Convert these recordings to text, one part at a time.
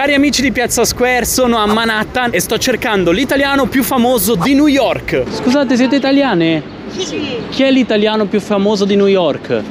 Cari amici di Piazza Square, sono a Manhattan e sto cercando l'italiano più famoso di New York. Scusate, siete italiane? Sì. Chi è l'italiano più famoso di New York?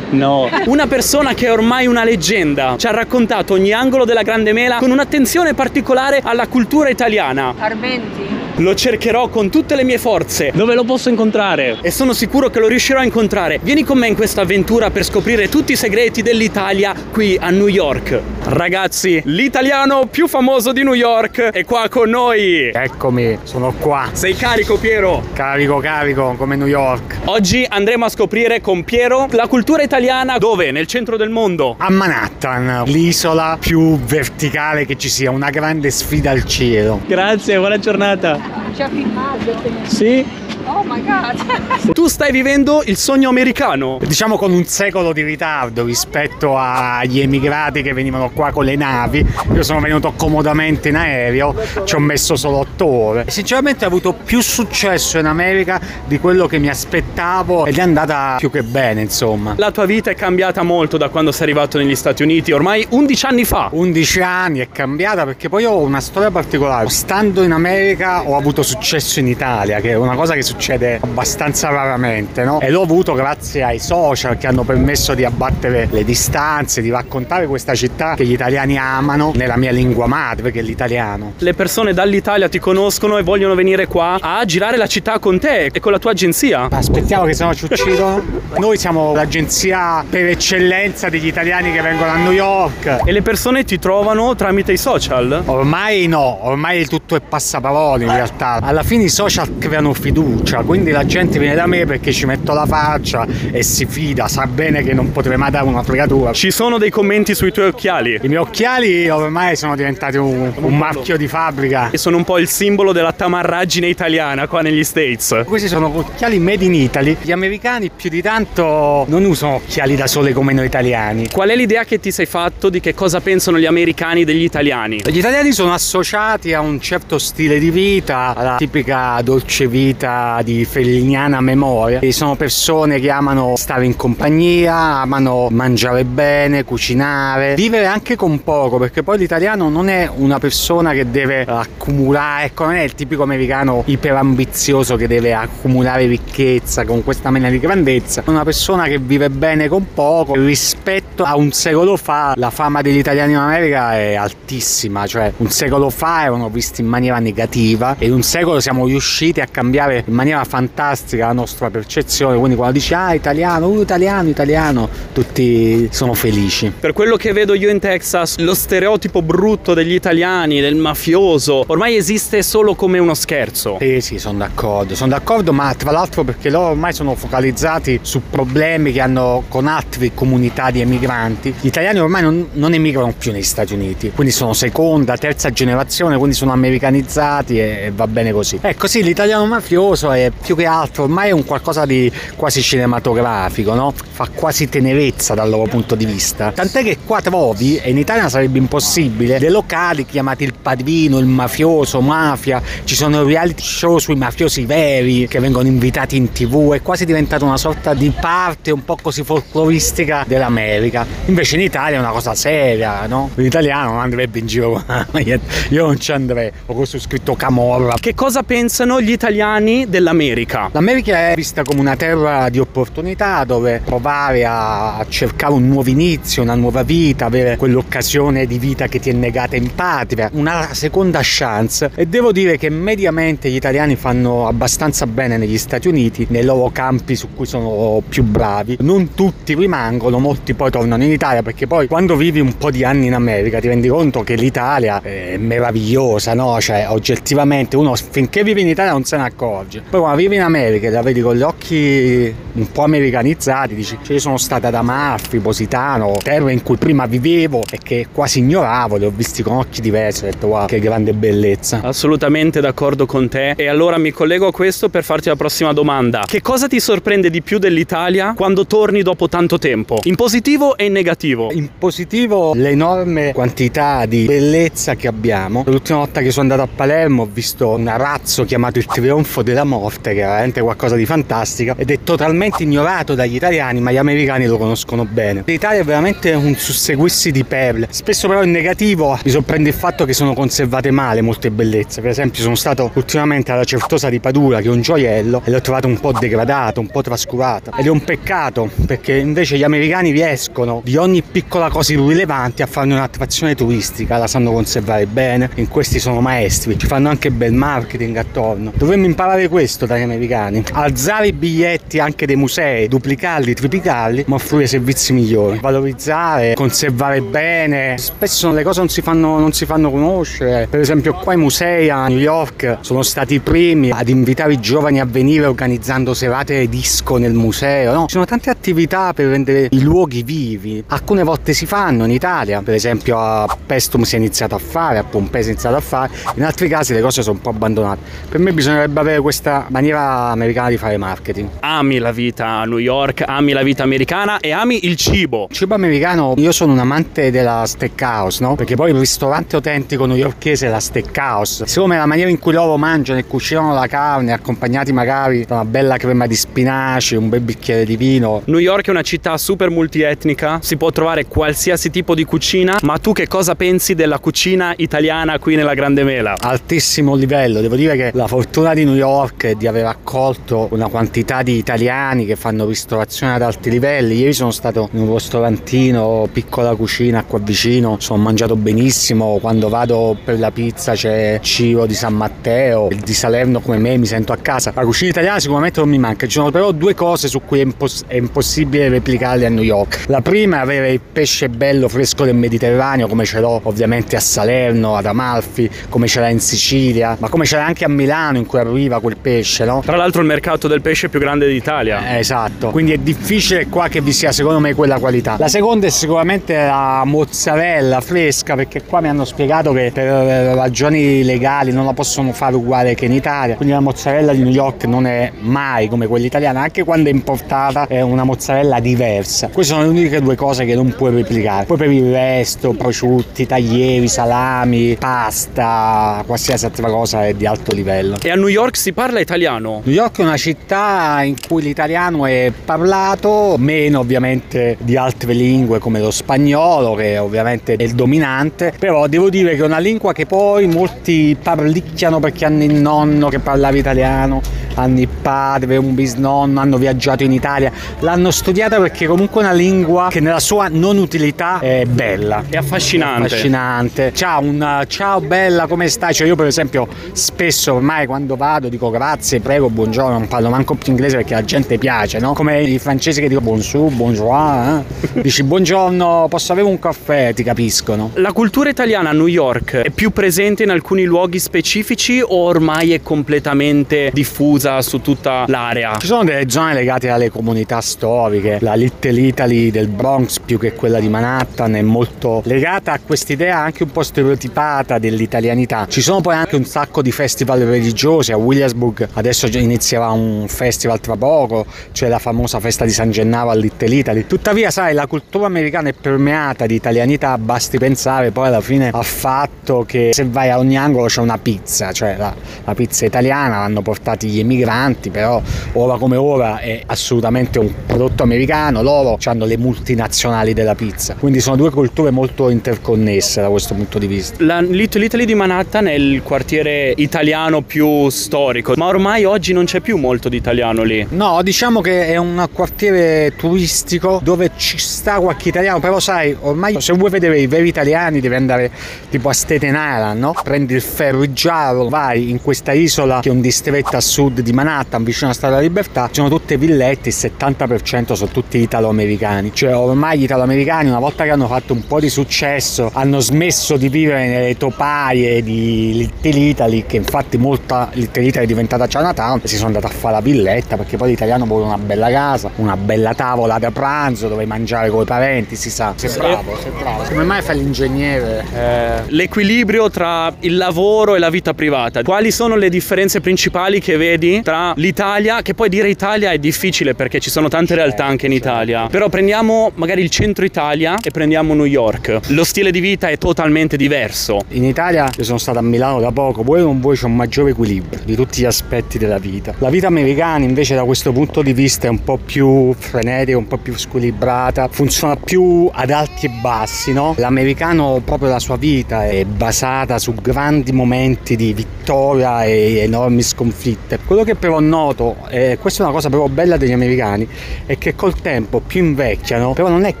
No. Una persona che è ormai una leggenda. Ci ha raccontato ogni angolo della Grande Mela con un'attenzione particolare alla cultura italiana. Armenti. Lo cercherò con tutte le mie forze. Dove lo posso incontrare? E sono sicuro che lo riuscirò a incontrare. Vieni con me in questa avventura per scoprire tutti i segreti dell'Italia qui a New York. Ragazzi, l'italiano più famoso di New York è qua con noi. Eccomi, sono qua. Sei carico, Piero? Carico, carico, come New York. Oggi andremo a scoprire con Piero la cultura italiana dove? Nel centro del mondo. A Manhattan, l'isola più verticale che ci sia, una grande sfida al cielo. Grazie, buona giornata. Ci ha filmato. Oh my god. Tu stai vivendo il sogno americano. Diciamo con un secolo di ritardo rispetto agli emigrati che venivano qua con le navi. Io sono venuto comodamente in aereo, ci ho messo solo otto ore. Sinceramente ho avuto più successo in America di quello che mi aspettavo ed è andata più che bene, insomma. La tua vita è cambiata molto da quando sei arrivato negli Stati Uniti, ormai 11 anni fa. 11 anni è cambiata perché poi ho una storia particolare. Stando in America ho avuto successo in Italia, che è una cosa che succede abbastanza raramente, no? E l'ho avuto grazie ai social che hanno permesso di abbattere le distanze, di raccontare questa città che gli italiani amano nella mia lingua madre, che è l'italiano. Le persone dall'Italia ti conoscono e vogliono venire qua a girare la città con te e con la tua agenzia. Aspettiamo che se no ci uccidono. Noi siamo l'agenzia per eccellenza degli italiani che vengono a New York. E le persone ti trovano tramite i social? Ormai no, ormai tutto è passaparole in realtà. Alla fine i social creano fiducia, quindi la gente viene da me perché ci metto la faccia e si fida, sa bene che non potrei mai dare una fregatura. Ci sono dei commenti sui tuoi occhiali I miei occhiali ormai sono diventati un, un marchio di fabbrica. che sono un po' il simbolo della tamarraggine italiana qua negli States. Questi sono occhiali made in Italy. Gli americani più di tanto non usano occhiali da sole come noi italiani. Qual è l'idea che ti sei fatto di che cosa pensano gli americani degli italiani? Gli italiani sono associati a un certo stile di vita, alla tipica dolce vita di felliniana memoria. E sono persone che amano stare in compagnia, amano mangiare bene, cucinare, vivere anche con poco, perché poi l'italiano non è una persona che deve accumulare, ecco, non è il tipico americano iperambizioso che deve accumulare ricchezza con questa mania di grandezza, è una persona che vive bene con poco. Rispetto a un secolo fa, la fama degli italiani in America è altissima, cioè un secolo fa erano visti in maniera negativa e in un secolo siamo riusciti a cambiare in maniera fantastica la nostra percezione, quindi quando dici ah italiano, uh, italiano, italiano, tutti sono felici. Per quello che vedo io in Texas, lo stereotipo brutto degli italiani, del mafioso, ormai esiste solo come uno scherzo. Sì, sì, sono d'accordo, sono d'accordo, ma tra l'altro perché loro ormai sono focalizzati su problemi che hanno con altre comunità di emigranti. Gli italiani ormai non, non emigrano più negli Stati Uniti, quindi sono seconda, terza generazione, quindi sono americanizzati e, e va bene così. Ecco sì, l'italiano mafioso è più che altro ormai è un qualcosa di quasi cinematografico, no? Fa quasi tenerezza dal loro punto di vista. Tant'è che qua trovi, e in Italia sarebbe impossibile, dei locali chiamati il padrino, il mafioso, mafia, ci sono reality show sui mafiosi veri che vengono invitati in tv, è quasi diventata una sorta di parte un po' così folcloristica dell'America. Invece in Italia è una cosa seria, no? L'italiano non andrebbe in giro con io non ci andrei, ho questo scritto Camorra. Che cosa pensano gli italiani dell'America? L'America è vista come una terra di opportunità dove provare a cercare un nuovo inizio, una nuova vita, avere quell'occasione di vita che ti è negata in patria, una seconda chance. E devo dire che mediamente gli italiani fanno abbastanza bene negli Stati Uniti, nei loro campi su cui sono più bravi. Non tutti rimangono, molti poi tornano in Italia perché poi quando vivi un po' di anni in America ti rendi conto che l'Italia è meravigliosa, no? Cioè oggettivamente uno finché vive in Italia non se ne accorge. Poi quando vivi in America e la vedi con gli occhi un po' americanizzati, dici, cioè io sono stata da Amalfi, Positano, terre in cui prima vivevo e che quasi ignoravo, li ho visti con occhi diversi, ho detto wow, che grande bellezza. Assolutamente d'accordo con te. E allora mi collego a questo per farti la prossima domanda. Che cosa ti sorprende di più dell'Italia quando torni dopo tanto tempo? In positivo e in negativo? In positivo l'enorme quantità di bellezza che abbiamo. L'ultima volta che sono andato a Palermo ho visto un arazzo chiamato il Trionfo della Moda morte, che è veramente qualcosa di fantastico ed è totalmente ignorato dagli italiani, ma gli americani lo conoscono bene. L'Italia è veramente un susseguirsi di perle. Spesso però in negativo mi sorprende il fatto che sono conservate male molte bellezze. Per esempio sono stato ultimamente alla Certosa di Padura, che è un gioiello, e l'ho trovato un po' degradato, un po' trascurato. Ed è un peccato, perché invece gli americani riescono di ogni piccola cosa irrilevante a farne un'attrazione turistica, la sanno conservare bene, in questi sono maestri, ci fanno anche bel marketing attorno. Dovremmo imparare questo dagli americani, alzare i biglietti anche dei musei, duplicarli, triplicarli, ma offrire servizi migliori, valorizzare, conservare bene. Spesso le cose non si fanno, non si fanno conoscere, per esempio qua i musei a New York sono stati i primi ad invitare i giovani a venire organizzando serate disco nel museo, no? Ci sono tante attività per rendere i luoghi vivi, alcune volte si fanno in Italia, per esempio a Pestum si è iniziato a fare, a Pompei si è iniziato a fare, in altri casi le cose sono un po' abbandonate. Per me bisognerebbe avere questa maniera americana di fare marketing. Ami la vita a New York, ami la vita americana e ami il cibo. Il cibo americano, io sono un amante della steakhouse, no? Perché poi il ristorante autentico newyorkese è la steakhouse. Siccome la maniera in cui loro mangiano e cucinano la carne, accompagnati magari da una bella crema di spinaci, un bel bicchiere di vino. New York è una città super multietnica, si può trovare qualsiasi tipo di cucina, ma tu che cosa pensi della cucina italiana qui nella Grande Mela? Altissimo livello, devo dire che la fortuna di New York è di aver accolto una quantità di italiani che fanno ristorazione ad alti livelli. Ieri sono stato in un ristorantino, piccola cucina qua vicino, sono mangiato benissimo, quando vado per la pizza c'è cibo di San Matteo, il di Salerno come me mi sento a casa. La cucina italiana sicuramente non mi manca, ci sono però due cose su cui è, impos- è impossibile replicarle a New York. La prima è avere il pesce bello fresco del Mediterraneo come ce l'ho ovviamente a Salerno, ad Amalfi, come ce l'ha in Sicilia, ma come ce l'ha anche a Milano in cui arriva quel pesce, no? Tra l'altro il mercato del pesce più grande d'Italia. Eh, esatto, quindi è difficile qua che vi sia secondo me quella qualità. La seconda è sicuramente la mozzarella fresca perché qua mi hanno spiegato che per ragioni legali non la possono fare uguale che in Italia, quindi la mozzarella di New York non è mai come quella italiana, anche quando è importata è una mozzarella diversa. Queste sono le uniche due cose che non puoi replicare. Poi per il resto, prosciutti, taglieri, salami, pasta, qualsiasi altra cosa è di alto livello. E a New York si parla italiano? New York è una città in cui l'italiano è parlato, meno ovviamente di altre lingue come lo spagnolo, che ovviamente è il dominante, però devo dire che è una lingua che poi molti parlicchiano perché hanno il nonno che parlava italiano, hanno il padre, un bisnonno, hanno viaggiato in Italia, l'hanno studiata perché comunque è una lingua che nella sua non utilità è bella. È affascinante. affascinante. Ciao, un ciao bella, come stai? Cioè io per esempio spesso ormai quando vado dico grazie, prego, buongiorno, non parlo manco più inglese perché la gente piace, no? Come i francesi che dicono bonjour, bonjour, eh? dici buongiorno, posso avere un caffè, ti capiscono. La cultura italiana a New York è più presente in alcuni luoghi specifici o ormai è completamente diffusa su tutta l'area? Ci sono delle zone legate alle comunità storiche, la Little Italy del Bronx più che quella di Manhattan è molto legata a quest'idea anche un po' stereotipata dell'italianità. Ci sono poi anche un sacco di festival religiosi a Williamsburg, adesso inizierà un festival tra poco, cioè la famosa festa di San Gennaro a Little Italy. Tuttavia, sai, la cultura americana è permeata di italianità, basti pensare poi alla fine al fatto che se vai a ogni angolo c'è una pizza, cioè la, la pizza italiana l'hanno portati gli emigranti, però ora come ora è assolutamente un prodotto americano, loro hanno le multinazionali della pizza, quindi sono due culture molto interconnesse da questo punto di vista. La Little Italy di Manhattan è il quartiere italiano più storico, ma ormai oggi non c'è più molto di italiano lì. No, diciamo che è un quartiere turistico dove ci sta qualche italiano, però sai, ormai se vuoi vedere i veri italiani devi andare tipo a Staten Island, no? Prendi il ferroviario, vai in questa isola che è un distretto a sud di Manhattan, vicino alla Strada Libertà, sono tutte villette, il 70% sono tutti italo-americani, cioè ormai gli italo-americani una volta che hanno fatto un po' di successo hanno smesso di vivere nelle topaie di Little Italy, che infatti molta Little Italy è diventata Chinatown, e si sono andati a fare la villetta perché poi l'italiano vuole una bella casa, una bella tavola da pranzo dove mangiare con i parenti, si sa. Sei bravo, sei bravo. Come mai fai l'ingegnere? Eh, l'equilibrio tra il lavoro e la vita privata. Quali sono le differenze principali che vedi tra l'Italia, che poi dire Italia è difficile perché ci sono tante realtà anche in Italia, però prendiamo magari il centro Italia e prendiamo New York. Lo stile di vita è totalmente diverso. In Italia io sono stato a Milano da poco, vuoi o non vuoi c'è un maggiore equilibrio di tutti gli aspetti aspetti della vita. La vita americana invece da questo punto di vista è un po' più frenetica, un po' più squilibrata, funziona più ad alti e bassi, no? L'americano proprio la sua vita è basata su grandi momenti di vittoria e enormi sconfitte. Quello che però noto, e questa è una cosa però bella degli americani, è che col tempo più invecchiano, però non è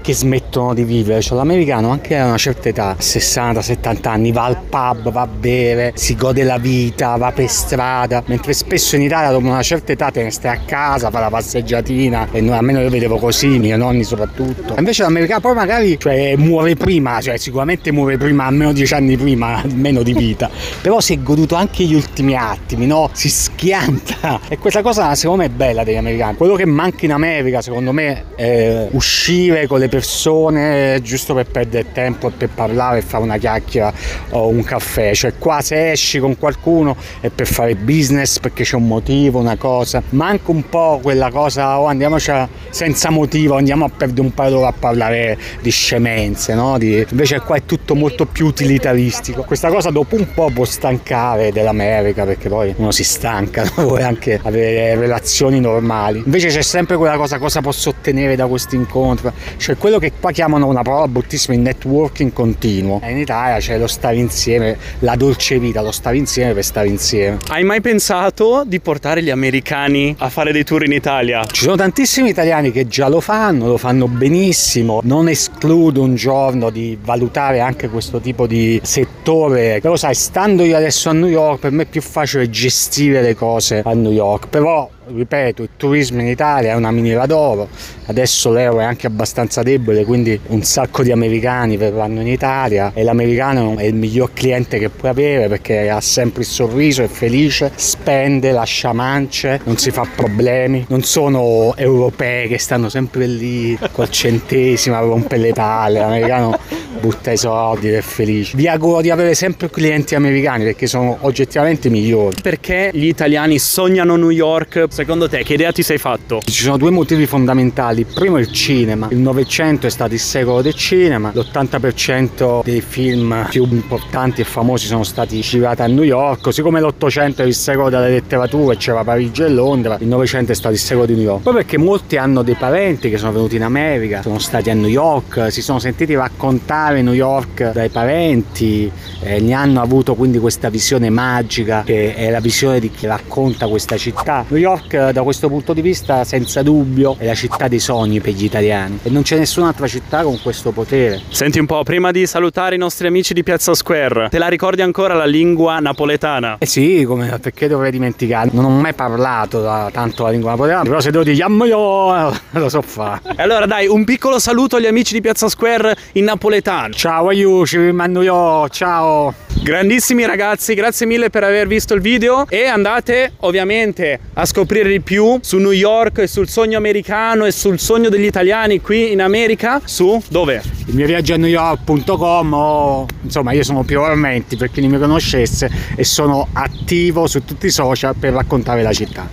che smettono di vivere, cioè l'americano anche a una certa età, 60-70 anni, va al pub, va a bere, si gode la vita, va per strada, mentre spesso in Italia dopo una certa età te ne stai a casa, fa la passeggiatina e noi, almeno io vedevo così, miei nonni soprattutto. Invece l'americano poi magari cioè, muore prima, cioè sicuramente muore prima, almeno dieci anni prima, meno di vita, però si è goduto anche gli ultimi attimi, no? Si schianta e questa cosa secondo me è bella degli americani. Quello che manca in America secondo me è uscire con le persone giusto per perdere tempo e per parlare e fare una chiacchiera o un caffè, cioè qua se esci con qualcuno è per fare business perché c'è un motivo, una cosa, manca un po' quella cosa, oh andiamoci a, senza motivo, andiamo a perdere un paio d'ore a parlare di scemenze, no? Di, invece qua è tutto molto più utilitaristico. Questa cosa dopo un po' può stancare dell'America perché poi uno si stanca, no? vuole anche avere relazioni normali. Invece c'è sempre quella cosa, cosa posso ottenere da questo incontro, cioè quello che qua chiamano una parola bruttissima il networking continuo. E in Italia c'è lo stare insieme, la dolce vita, lo stare insieme per stare insieme. Hai mai pensato di portare gli americani a fare dei tour in Italia? Ci sono tantissimi italiani che già lo fanno, lo fanno benissimo. Non escludo un giorno di valutare anche questo tipo di settore. Però sai, stando io adesso a New York, per me è più facile gestire le cose a New York. Però ripeto, il turismo in Italia è una miniera d'oro, adesso l'euro è anche abbastanza debole, quindi un sacco di americani verranno in Italia e l'americano è il miglior cliente che puoi avere perché ha sempre il sorriso, è felice, spende, lascia mance, non si fa problemi, non sono europei che stanno sempre lì col centesimo a rompere le palle, l'americano butta i soldi ed è felice. Vi auguro di avere sempre clienti americani perché sono oggettivamente migliori. Perché gli italiani sognano New York? Secondo te che idea ti sei fatto? Ci sono due motivi fondamentali. Primo il cinema. Il Novecento è stato il secolo del cinema. L'80% dei film più importanti e famosi sono stati girati a New York. Così come l'Ottocento è il secolo della letteratura e c'era Parigi e Londra. Il Novecento è stato il secolo di New York. Poi perché molti hanno dei parenti che sono venuti in America, sono stati a New York, si sono sentiti raccontare New York dai parenti, eh, ne hanno avuto quindi questa visione magica che è la visione di chi racconta questa città. New York da questo punto di vista senza dubbio è la città dei sogni per gli italiani e non c'è nessun'altra città con questo potere. Senti un po', prima di salutare i nostri amici di Piazza Square, te la ricordi ancora la lingua napoletana? Eh sì, come, perché dovrei dimenticare? Non ho mai parlato da, tanto la lingua napoletana, però se devo dire io lo so fare. E allora dai, un piccolo saluto agli amici di Piazza Square in napoletano. Ciao aiuci, mando io, ciao! Grandissimi ragazzi, grazie mille per aver visto il video e andate ovviamente a scoprire di più su New York e sul sogno americano e sul sogno degli italiani qui in America su dove? Il mio viaggio a newyork.com o insomma io sono Pio Armenti per chi non mi conoscesse e sono attivo su tutti i social per raccontare la città.